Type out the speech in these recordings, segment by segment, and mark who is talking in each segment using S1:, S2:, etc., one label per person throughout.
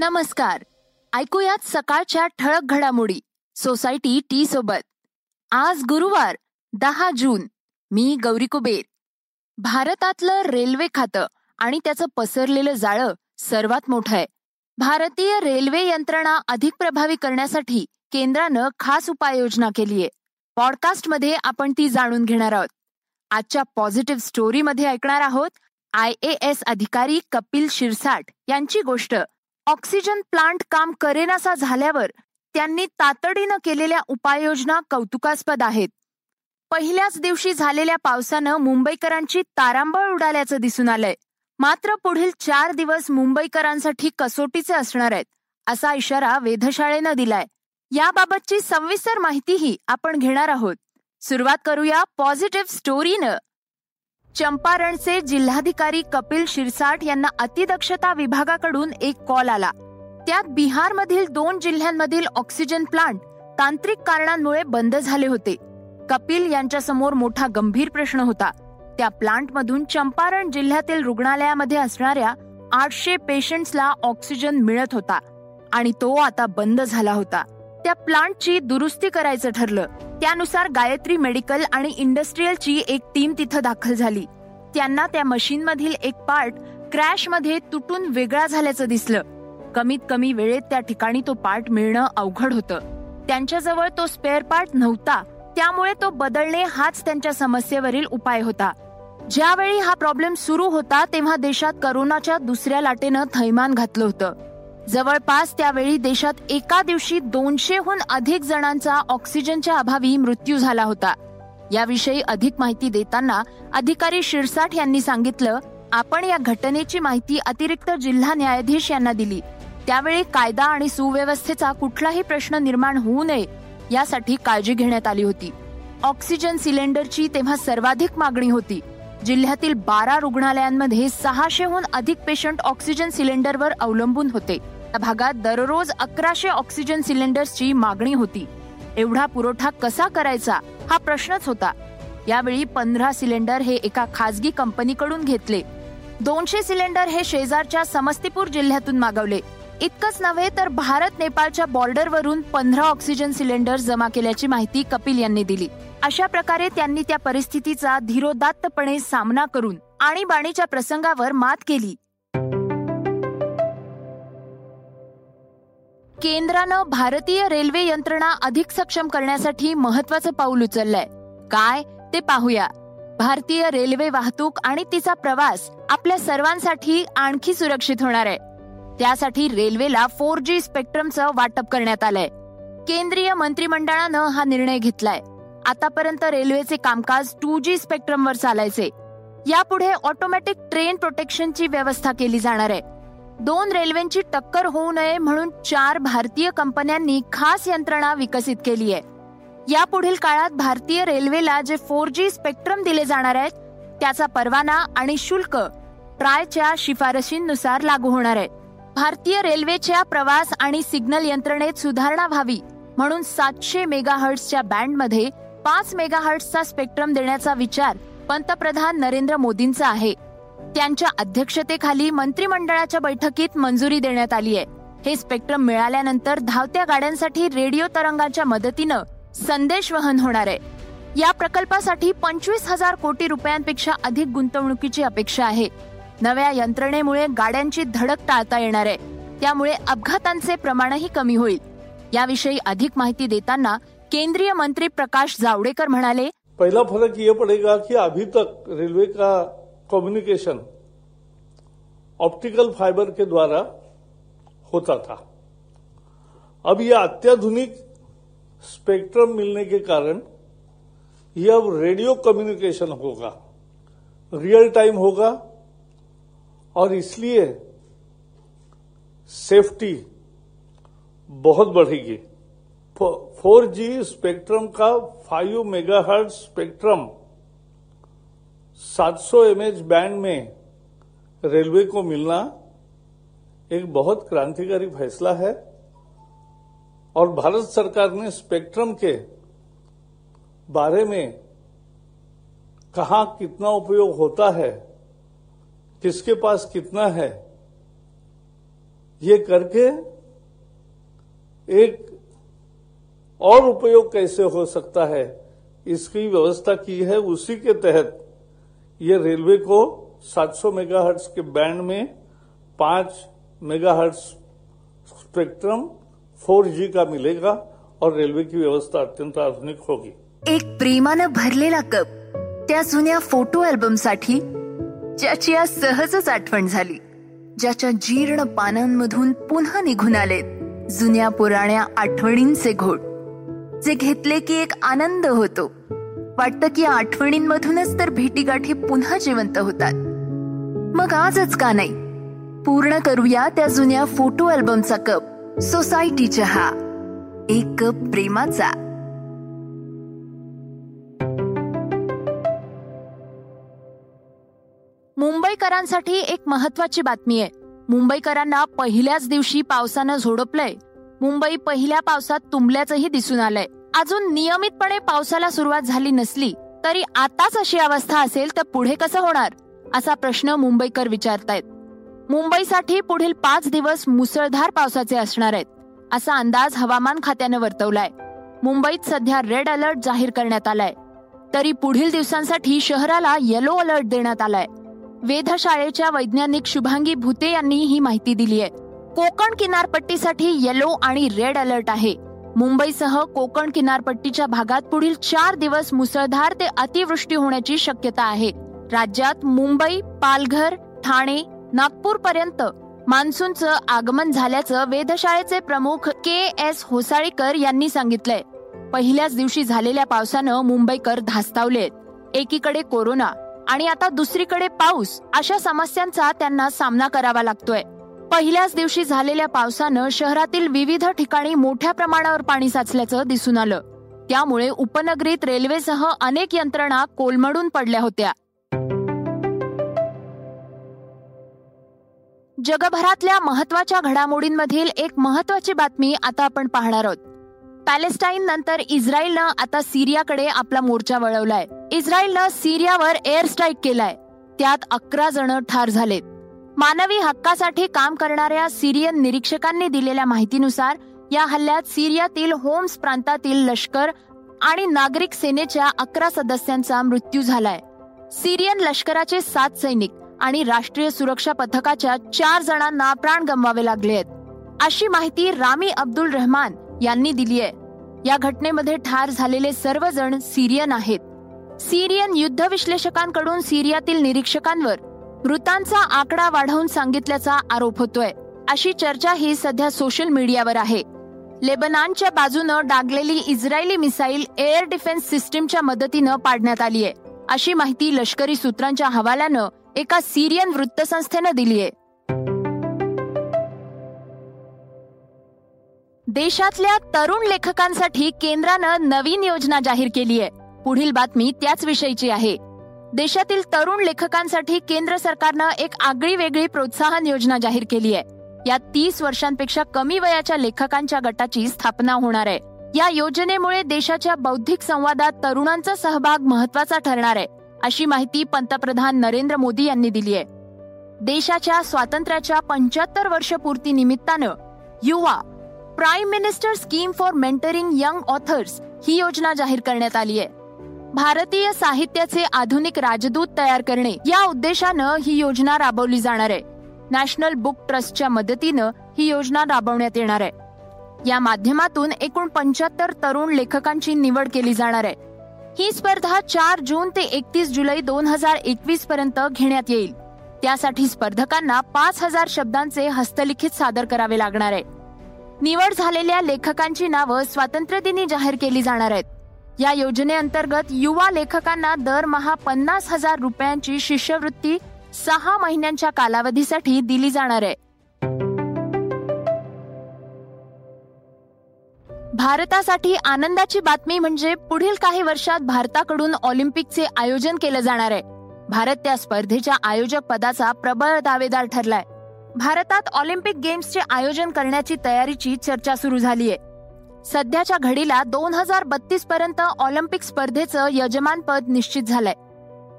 S1: नमस्कार. ऐकूयात सकाळच्या ठळक घडामोडी. सोसायटी टी सोबत. आज गुरुवार दहा जून. मी गौरी कुबेर. भारतातलं रेल्वे खातं आणि त्याचं पसरलेलं जाळं सर्वात मोठं आहे. भारतीय रेल्वे यंत्रणा अधिक प्रभावी करण्यासाठी केंद्रानं खास उपाययोजना केलीय पॉडकास्टमध्ये आपण ती जाणून घेणार आहोत. आजच्या पॉझिटिव्ह स्टोरीमध्ये ऐकणार आहोत आय ए एस अधिकारी कपिल शिरसाट यांची गोष्ट. ऑक्सिजन प्लांट काम करेनासा झाल्यावर त्यांनी तातडीनं केलेल्या उपाययोजना कौतुकास्पद आहेत. पहिल्याच दिवशी झालेल्या पावसानं मुंबईकरांची तारांबळ उडाल्याचं दिसून आलंय. मात्र पुढील चार दिवस मुंबईकरांसाठी कसोटीचे असणार आहेत असा इशारा वेधशाळेनं दिलाय. याबाबतची सविस्तर माहितीही आपण घेणार आहोत. सुरुवात करूया पॉझिटिव्ह स्टोरीनं. चंपारणचे जिल्हाधिकारी कपिल शिरसाट यांना अतिदक्षता विभागाकडून एक कॉल आला. त्यात बिहारमधील दोन जिल्ह्यांमधील ऑक्सिजन प्लांट तांत्रिक कारणांमुळे बंद झाले होते. कपिल यांच्यासमोर मोठा गंभीर प्रश्न होता. त्या प्लांटमधून चंपारण जिल्ह्यातील रुग्णालयामध्ये असणाऱ्या आठशे पेशंट्सला ऑक्सिजन मिळत होता आणि तो आता बंद झाला होता. त्या प्लांटची दुरुस्ती करायचं ठरलं. त्यानुसार गायत्री मेडिकल आणि इंडस्ट्रीयलची एक टीम तिथं दाखल झाली. त्यांना त्या मशीनमधील एक पार्ट क्रॅशमध्ये तुटून वेगळा झाल्याचं दिसलं. कमीत कमी वेळेत त्या ठिकाणी तो पार्ट मिळणं अवघड होतं. त्यांच्याजवळ तो स्पेअर पार्ट नव्हता. त्यामुळे तो बदलणे हाच त्यांच्या समस्येवरील उपाय होता. ज्यावेळी हा प्रॉब्लेम सुरू होता तेव्हा देशात करोनाच्या दुसऱ्या लाटेनं थैमान घातलं होतं. जवळपास त्यावेळी देशात एका दिवशी दोनशेहून अधिक जणांचा ऑक्सिजनच्या अभावी मृत्यू झाला होता. याविषयी अधिक माहिती देताना अधिकारी शिरसाठ यांनी सांगितलं आपण या घटनेची माहिती अतिरिक्त जिल्हा न्यायाधीश यांना दिली. त्यावेळी कायदा आणि सुव्यवस्थेचा कुठलाही प्रश्न निर्माण होऊ नये यासाठी काळजी घेण्यात आली होती. ऑक्सिजन सिलेंडरची तेव्हा सर्वाधिक मागणी होती. जिल्ह्यातील बारा रुग्णालयांमध्ये सहाशेहून अधिक पेशंट ऑक्सिजन सिलेंडरवर अवलंबून होते. या भागात दररोज अकराशे ऑक्सिजन सिलेंडर्सची मागणी होती. एवढा पुरवठा कसा करायचा हा प्रश्नच होता. यावेळी पंधरा सिलेंडर हे एका खासगी कंपनीकडून घेतले. दोनशे सिलेंडर हे शेजारच्या समस्तीपूर जिल्ह्यातून मागवले. इतकंच नव्हे तर भारत नेपाळच्या बॉर्डरवरून पंधरा ऑक्सिजन सिलेंडर जमा केल्याची माहिती कपिल यांनी दिली. अशा प्रकारे त्यांनी त्या परिस्थितीचा धीरोदात्तपणे सामना करून आणीबाणीच्या प्रसंगावर मात केली. केंद्रानं भारतीय रेल्वे यंत्रणा अधिक सक्षम करण्यासाठी महत्वाचं पाऊल उचललंय. काय? ते पाहूया. भारतीय रेल्वे वाहतूक आणि तिचा प्रवास आपल्या सर्वांसाठी आणखी सुरक्षित होणार आहे. त्यासाठी रेल्वेला फोर जी स्पेक्ट्रमचं वाटप करण्यात आलंय. केंद्रीय मंत्रिमंडळानं हा निर्णय घेतलाय. आतापर्यंत रेल्वेचे कामकाज टू जी स्पेक्ट्रमवर चालायचे. यापुढे ऑटोमॅटिक ट्रेन प्रोटेक्शनची व्यवस्था केली जाणार आहे. दोन रेल्वेंची टक्कर होऊ नये म्हणून चार भारतीय कंपन्यांनी खास यंत्रणा विकसित केली आहे. यापुढील काळात भारतीय रेल्वेला जे फोर जी स्पेक्ट्रम दिले जाणार आहेत त्याचा परवाना आणि शुल्क ट्रायच्या शिफारशींनुसार लागू होणार आहे. भारतीय रेल्वेच्या प्रवास आणि सिग्नल यंत्रणेत सुधारणा व्हावी म्हणून सातशे मेगाहर्ट्सच्या बँडमध्ये पाच मेगाहर्ट्सचा स्पेक्ट्रम देण्याचा विचार पंतप्रधान नरेंद्र मोदींचा आहे. त्यांच्या अध्यक्षतेखाली मंत्रिमंडळाच्या बैठकीत मंजुरी देण्यात आली आहे. हे स्पेक्ट्रम मिळाल्यानंतर धावत्या गाड्यांसाठी रेडिओ तरंगाच्या मदतीनं संदेश वहन होणार आहे. या प्रकल्पासाठी पंचवीस हजार कोटी रुपयांपेक्षा अधिक गुंतवणुकीची अपेक्षा आहे. नव्या यंत्रणेमुळे गाड्यांची धडक टाळता येणार आहे. त्यामुळे अपघातांचे प्रमाणही कमी होईल. याविषयी अधिक माहिती देताना केंद्रीय मंत्री प्रकाश जावडेकर म्हणाले
S2: पहिला फरक ये पड़ेगा की अभी तक रेल्वे का कम्युनिकेशन ऑप्टिकल फाइबर के द्वारा होता था। अब यह अत्याधुनिक स्पेक्ट्रम मिलने के कारण यह अब रेडियो कम्युनिकेशन होगा रियल टाइम होगा, और इसलिए सेफ्टी बहुत बढ़ेगी। फोर जी स्पेक्ट्रम का five megahertz spectrum 700 MH band में रेलवे को मिलना एक बहुत क्रांतिकारी फैसला है और भारत सरकार ने स्पेक्ट्रम के बारे में कहा कितना उपयोग होता है, किसके पास कितना है, ये करके एक और उपयोग कैसे हो सकता है, इसकी व्यवस्था की है उसी के तहत ये रेलवे को 700 मेगाहर्ट्ज के बैंड में 5 मेगाहर्ट्ज स्पेक्ट्रम 4G का मिलेगा और रेल्वे की व्यवस्था अत्यंत आधुनिक होगी।
S1: एक प्रेमानं भरलेला कप त्या जुन्या फोटो अल्बमसाठी ज्याची आज सहजच आठवण झाली ज्याच्या जीर्ण पानांमधून पुन्हा निघून आलेत जुन्या पुराण्या आठवणींचे घोट जे घेतले की एक आनंद होतो. वाटतं की आठवणींमधूनच तर भेटीगाठी पुन्हा जिवंत होतात. मग आजच का नाही? पूर्ण करूया त्या जुन्या फोटो अल्बमचा कप सोसायटी चहा एक कप प्रेमाचा. मुंबईकरांसाठी एक महत्वाची बातमी आहे. मुंबईकरांना पहिल्याच दिवशी पावसानं झोडपलंय. मुंबई पहिल्या पावसात तुंबल्याचंही दिसून आलंय. अजून नियमितपणे पावसाला सुरुवात झाली नसली तरी आताच अशी अवस्था असेल तर पुढे कसं होणार? असा प्रश्न मुंबईकर विचारतायत. मुंबईसाठी पुढील पाच दिवस मुसळधार पावसाचे असणार आहेत असा अंदाज हवामान खात्यानं वर्तवलाय. मुंबईत सध्या रेड अलर्ट जाहीर करण्यात आलाय. तरी पुढील दिवसांसाठी शहराला येलो अलर्ट देण्यात आलाय. वेधशाळेच्या वैज्ञानिक शुभांगी भुते यांनी ही माहिती दिली आहे कोकण किनारपट्टीसाठी येलो आणि रेड अलर्ट आहे. मुंबईसह कोकण किनारपट्टीच्या भागात पुढील चार दिवस मुसळधार ते अतिवृष्टी होण्याची शक्यता आहे. राज्यात मुंबई पालघर ठाणे नागपूर पर्यंत मान्सूनचं आगमन झाल्याचं वेधशाळेचे प्रमुख के एस होसाळीकर यांनी सांगितलंय. पहिल्याच दिवशी झालेल्या पावसानं मुंबईकर धास्तावलेत. एकीकडे कोरोना आणि आता दुसरीकडे पाऊस अशा समस्यांचा त्यांना सामना करावा लागतोय. पहिल्याच दिवशी झालेल्या पावसानं शहरातील विविध ठिकाणी मोठ्या प्रमाणावर पाणी साचल्याचं दिसून आलं. त्यामुळे उपनगरीत रेल्वेसह अनेक यंत्रणा कोलमडून पडल्या होत्या. जगभरातल्या महत्त्वाच्या घडामोडींमधील एक महत्वाची बातमी आता आपण पाहणार आहोत. पॅलेस्टाईन नंतर इस्रायलनं आता सिरियाकडे आपला मोर्चा वळवलाय. इस्रायलनं सिरियावर एअर स्ट्राईक केलाय. त्यात अकरा जण ठार झालेत. मानवी हक्कासाठी काम करणाऱ्या सिरियन निरीक्षकांनी दिलेल्या माहितीनुसार या हल्ल्यात सिरियातील होम्स प्रांतातील लष्कर आणि नागरिक सेनेच्या अकरा सदस्यांचा मृत्यू झालाय. सिरियन लष्कराचे सात सैनिक आणि राष्ट्रीय सुरक्षा पथकाच्या चार जणांना प्राण गमवावे लागले आहेत. अशी माहिती रामी अब्दुल रहमान यांनी दिली आहे. या घटनेमध्ये ठार झालेले सर्वजण सिरियन आहेत. सिरियन युद्ध विश्लेषकांकडून सिरियातील निरीक्षकांवर मृतांचा आकडा वाढवून सांगितल्याचा आरोप होतोय. अशी चर्चा ही सध्या सोशल मीडियावर आहे. लेबनानच्या बाजूनं डागलेली इस्रायली मिसाईल एअर डिफेन्स सिस्टीमच्या मदतीनं पाडण्यात आली आहे अशी माहिती लष्करी सूत्रांच्या हवाल्यानं एका सिरियन वृत्तसंस्थेनं दिली आहे देशातल्या तरुण लेखकांसाठी केंद्रानं नवीन योजना जाहीर केली आहे पुढील बातमी त्याच विषयीची आहे. देशातील तरुण लेखकांसाठी केंद्र सरकारनं एक आगळी वेगळी प्रोत्साहन योजना जाहीर केली आहे. या तीस वर्षांपेक्षा कमी वयाच्या लेखकांच्या गटाची स्थापना होणार आहे. या योजनेमुळे देशाच्या बौद्धिक संवादात तरुणांचा सहभाग महत्त्वाचा ठरणार आहे अशी माहिती पंतप्रधान नरेंद्र मोदी यांनी दिली आहे. देशाच्या स्वातंत्र्याच्या पंच्याहत्तर वर्षपूर्ती निमित्तानं युवा prime minister scheme for mentoring young authors ही योजना जाहीर करण्यात आली आहे. भारतीय साहित्याचे आधुनिक राजदूत तयार करणे या उद्देशानं ही योजना राबवली जाणार आहे. नॅशनल बुक ट्रस्टच्या मदतीनं ही योजना राबवण्यात येणार आहे. या माध्यमातून एकूण पंच्याहत्तर तरुण लेखकांची निवड केली जाणार आहे. ही स्पर्धा चार जून ते एकतीस जुलै दोन हजार एकवीस पर्यंत घेण्यात येईल. त्यासाठी स्पर्धकांना पाच हजार शब्दांचे हस्तलिखित सादर करावे लागणार आहे. निवड झालेल्या लेखकांची नावं स्वातंत्र्यदिनी जाहीर केली जाणार आहेत. या योजनेअंतर्गत युवा लेखकांना दरमहा पन्नास हजार रुपयांची शिष्यवृत्ती सहा महिन्यांच्या कालावधीसाठी दिली जाणार आहे. भारतासाठी आनंदाची बातमी म्हणजे पुढील काही वर्षात भारताकडून ऑलिम्पिकचे आयोजन केलं जाणार आहे. भारत त्या स्पर्धेच्या आयोजक पदाचा प्रबळ दावेदार ठरलाय. भारतात ऑलिम्पिक गेम्सचे आयोजन करण्याची तयारीची चर्चा सुरू झालीय. सध्याच्या घडीला दोन हजार बत्तीस पर्यंत ऑलिम्पिक स्पर्धेचं यजमानपद निश्चित झालंय.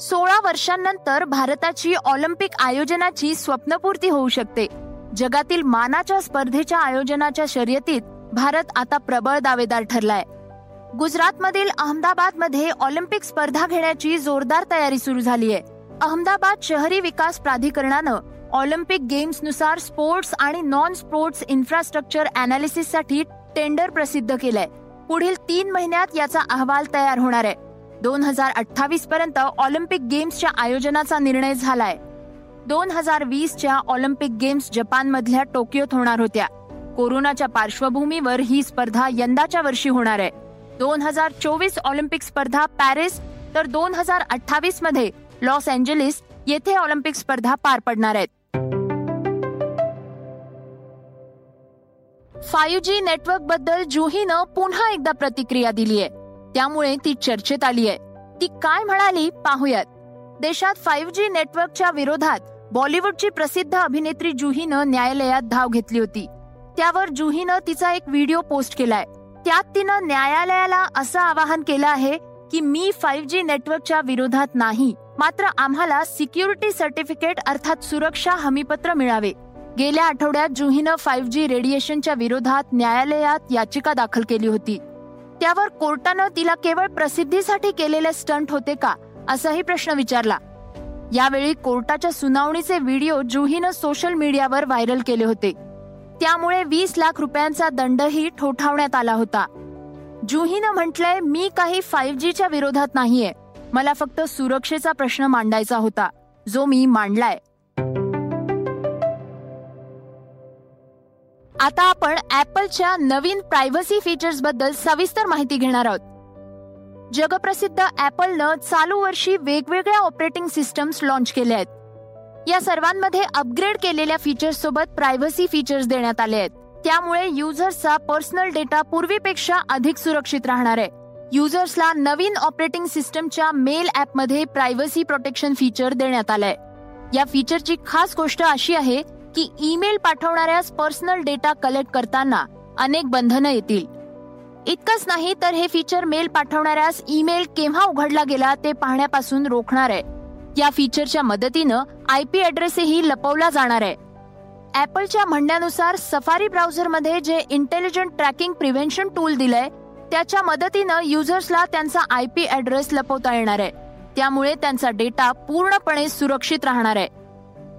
S1: सोळा वर्षांनंतर भारताची ऑलिम्पिक आयोजनाची स्वप्नपूर्ती होऊ शकते. जगातील मानाच्या स्पर्धेच्या आयोजनाच्या शर्यतीत भारत आता प्रबळ दावेदार ठरलाय. गुजरातमधील अहमदाबादमध्ये ऑलिम्पिक स्पर्धा घेण्याची जोरदार तयारी सुरू झाली आहे अहमदाबाद शहरी विकास प्राधिकरणानं ऑलिम्पिक गेम्सनुसार स्पोर्ट्स आणि नॉन स्पोर्ट्स इन्फ्रास्ट्रक्चर अनालिसिससाठी टेंडर प्रसिद्ध केलंय. पुढील तीन महिन्यात याचा अहवाल तयार होणार आहे. दोन हजार अठ्ठावीस पर्यंत ऑलिम्पिक गेम्सच्या आयोजनाचा निर्णय झालाय. दोन हजार वीसच्या ऑलिम्पिक गेम्स जपानमधल्या टोकियोत होणार होत्या. कोरोनाच्या पार्श्वभूमीवर ही स्पर्धा यंदाच्या वर्षी होणार आहे. दोन हजार चोवीस ऑलिम्पिक स्पर्धा पॅरिस तर दोन हजार अठ्ठावीसमध्ये लॉस एंजलिस येथे ऑलिम्पिक स्पर्धा पार पडणार आहेत. फाईव्ह जी नेटवर्कबद्दल जुहीनं पुन्हा एकदा प्रतिक्रिया दिलीय. त्यामुळे ती चर्चेत आली आहे ती काय म्हणाली पाहूयात. देशात फाईव्ह जी नेटवर्कच्या विरोधात बॉलिवूडची प्रसिद्ध अभिनेत्री जुहीनं न्यायालयात धाव घेतली होती. त्यावर जुहीनं तिचा एक व्हिडिओ पोस्ट केलाय. त्यात तिनं न्यायालयाला असं आवाहन केलं आहे की मी फाईव्ह जी नेटवर्कच्या विरोधात नाही मात्र आम्हाला सिक्युरिटी सर्टिफिकेट अर्थात सुरक्षा हमीपत्र मिळावे. गेल्या आठवड्यात जुहीनं फाईव्ह जी रेडिएशनच्या विरोधात न्यायालयात याचिका दाखल केली होती. त्यावर कोर्टानं तिला केवळ प्रसिद्धीसाठी केलेले स्टंट होते का असाही प्रश्न विचारला. यावेळी कोर्टाच्या सुनावणीचे व्हिडिओ जुहीनं सोशल मीडियावर व्हायरल केले होते. त्यामुळे वीस लाख रुपयांचा दंडही ठोठावण्यात आला होता. जुहीनं म्हटलंय मी काही फाईव्ह जीच्या विरोधात नाहीये. मला फक्त सुरक्षेचा प्रश्न मांडायचा होता जो मी मांडलाय. आता आपण ऍपलच्या नवीन प्रायव्हसी फीचर्सबद्दल सविस्तर माहिती घेणार आहोत. जगप्रसिद्ध ऍपलनं चालू वर्षी वेगवेगळ्या ऑपरेटिंग सिस्टम्स लॉन्च केल्या आहेत. या सर्वांमध्ये अपग्रेड केलेल्या फीचर्स सोबत प्रायव्हसी फीचर्स देण्यात आले आहेत. त्यामुळे युजर्सचा पर्सनल डेटा पूर्वीपेक्षा अधिक सुरक्षित राहणार आहे. युजर्सला नवीन ऑपरेटिंग सिस्टमच्या मेल ऍपमध्ये प्रायव्हसी प्रोटेक्शन फीचर देण्यात आलंय. या फीचरची खास गोष्ट अशी आहे की ईमेल पाठवणाऱ्यास पर्सनल डेटा कलेक्ट करताना अनेक बंधनं येतील. इतकंच नाही तर हे फीचर मेल पाठवणाऱ्यास ईमेल केव्हा उघडला गेला ते पाहण्यापासून रोखणार आहे. या फीचरच्या मदतीनं आय पी ऍड्रेसही लपवला जाणार आहे. ऍपलच्या म्हणण्यानुसार सफारी ब्राउझरमध्ये जे इंटेलिजंट ट्रॅकिंग प्रिव्हेन्शन टूल दिलंय त्याच्या मदतीनं युजर्सला त्यांचा आय पी ऍड्रेस लपवता येणार आहे. त्यामुळे त्यांचा डेटा पूर्णपणे सुरक्षित राहणार आहे.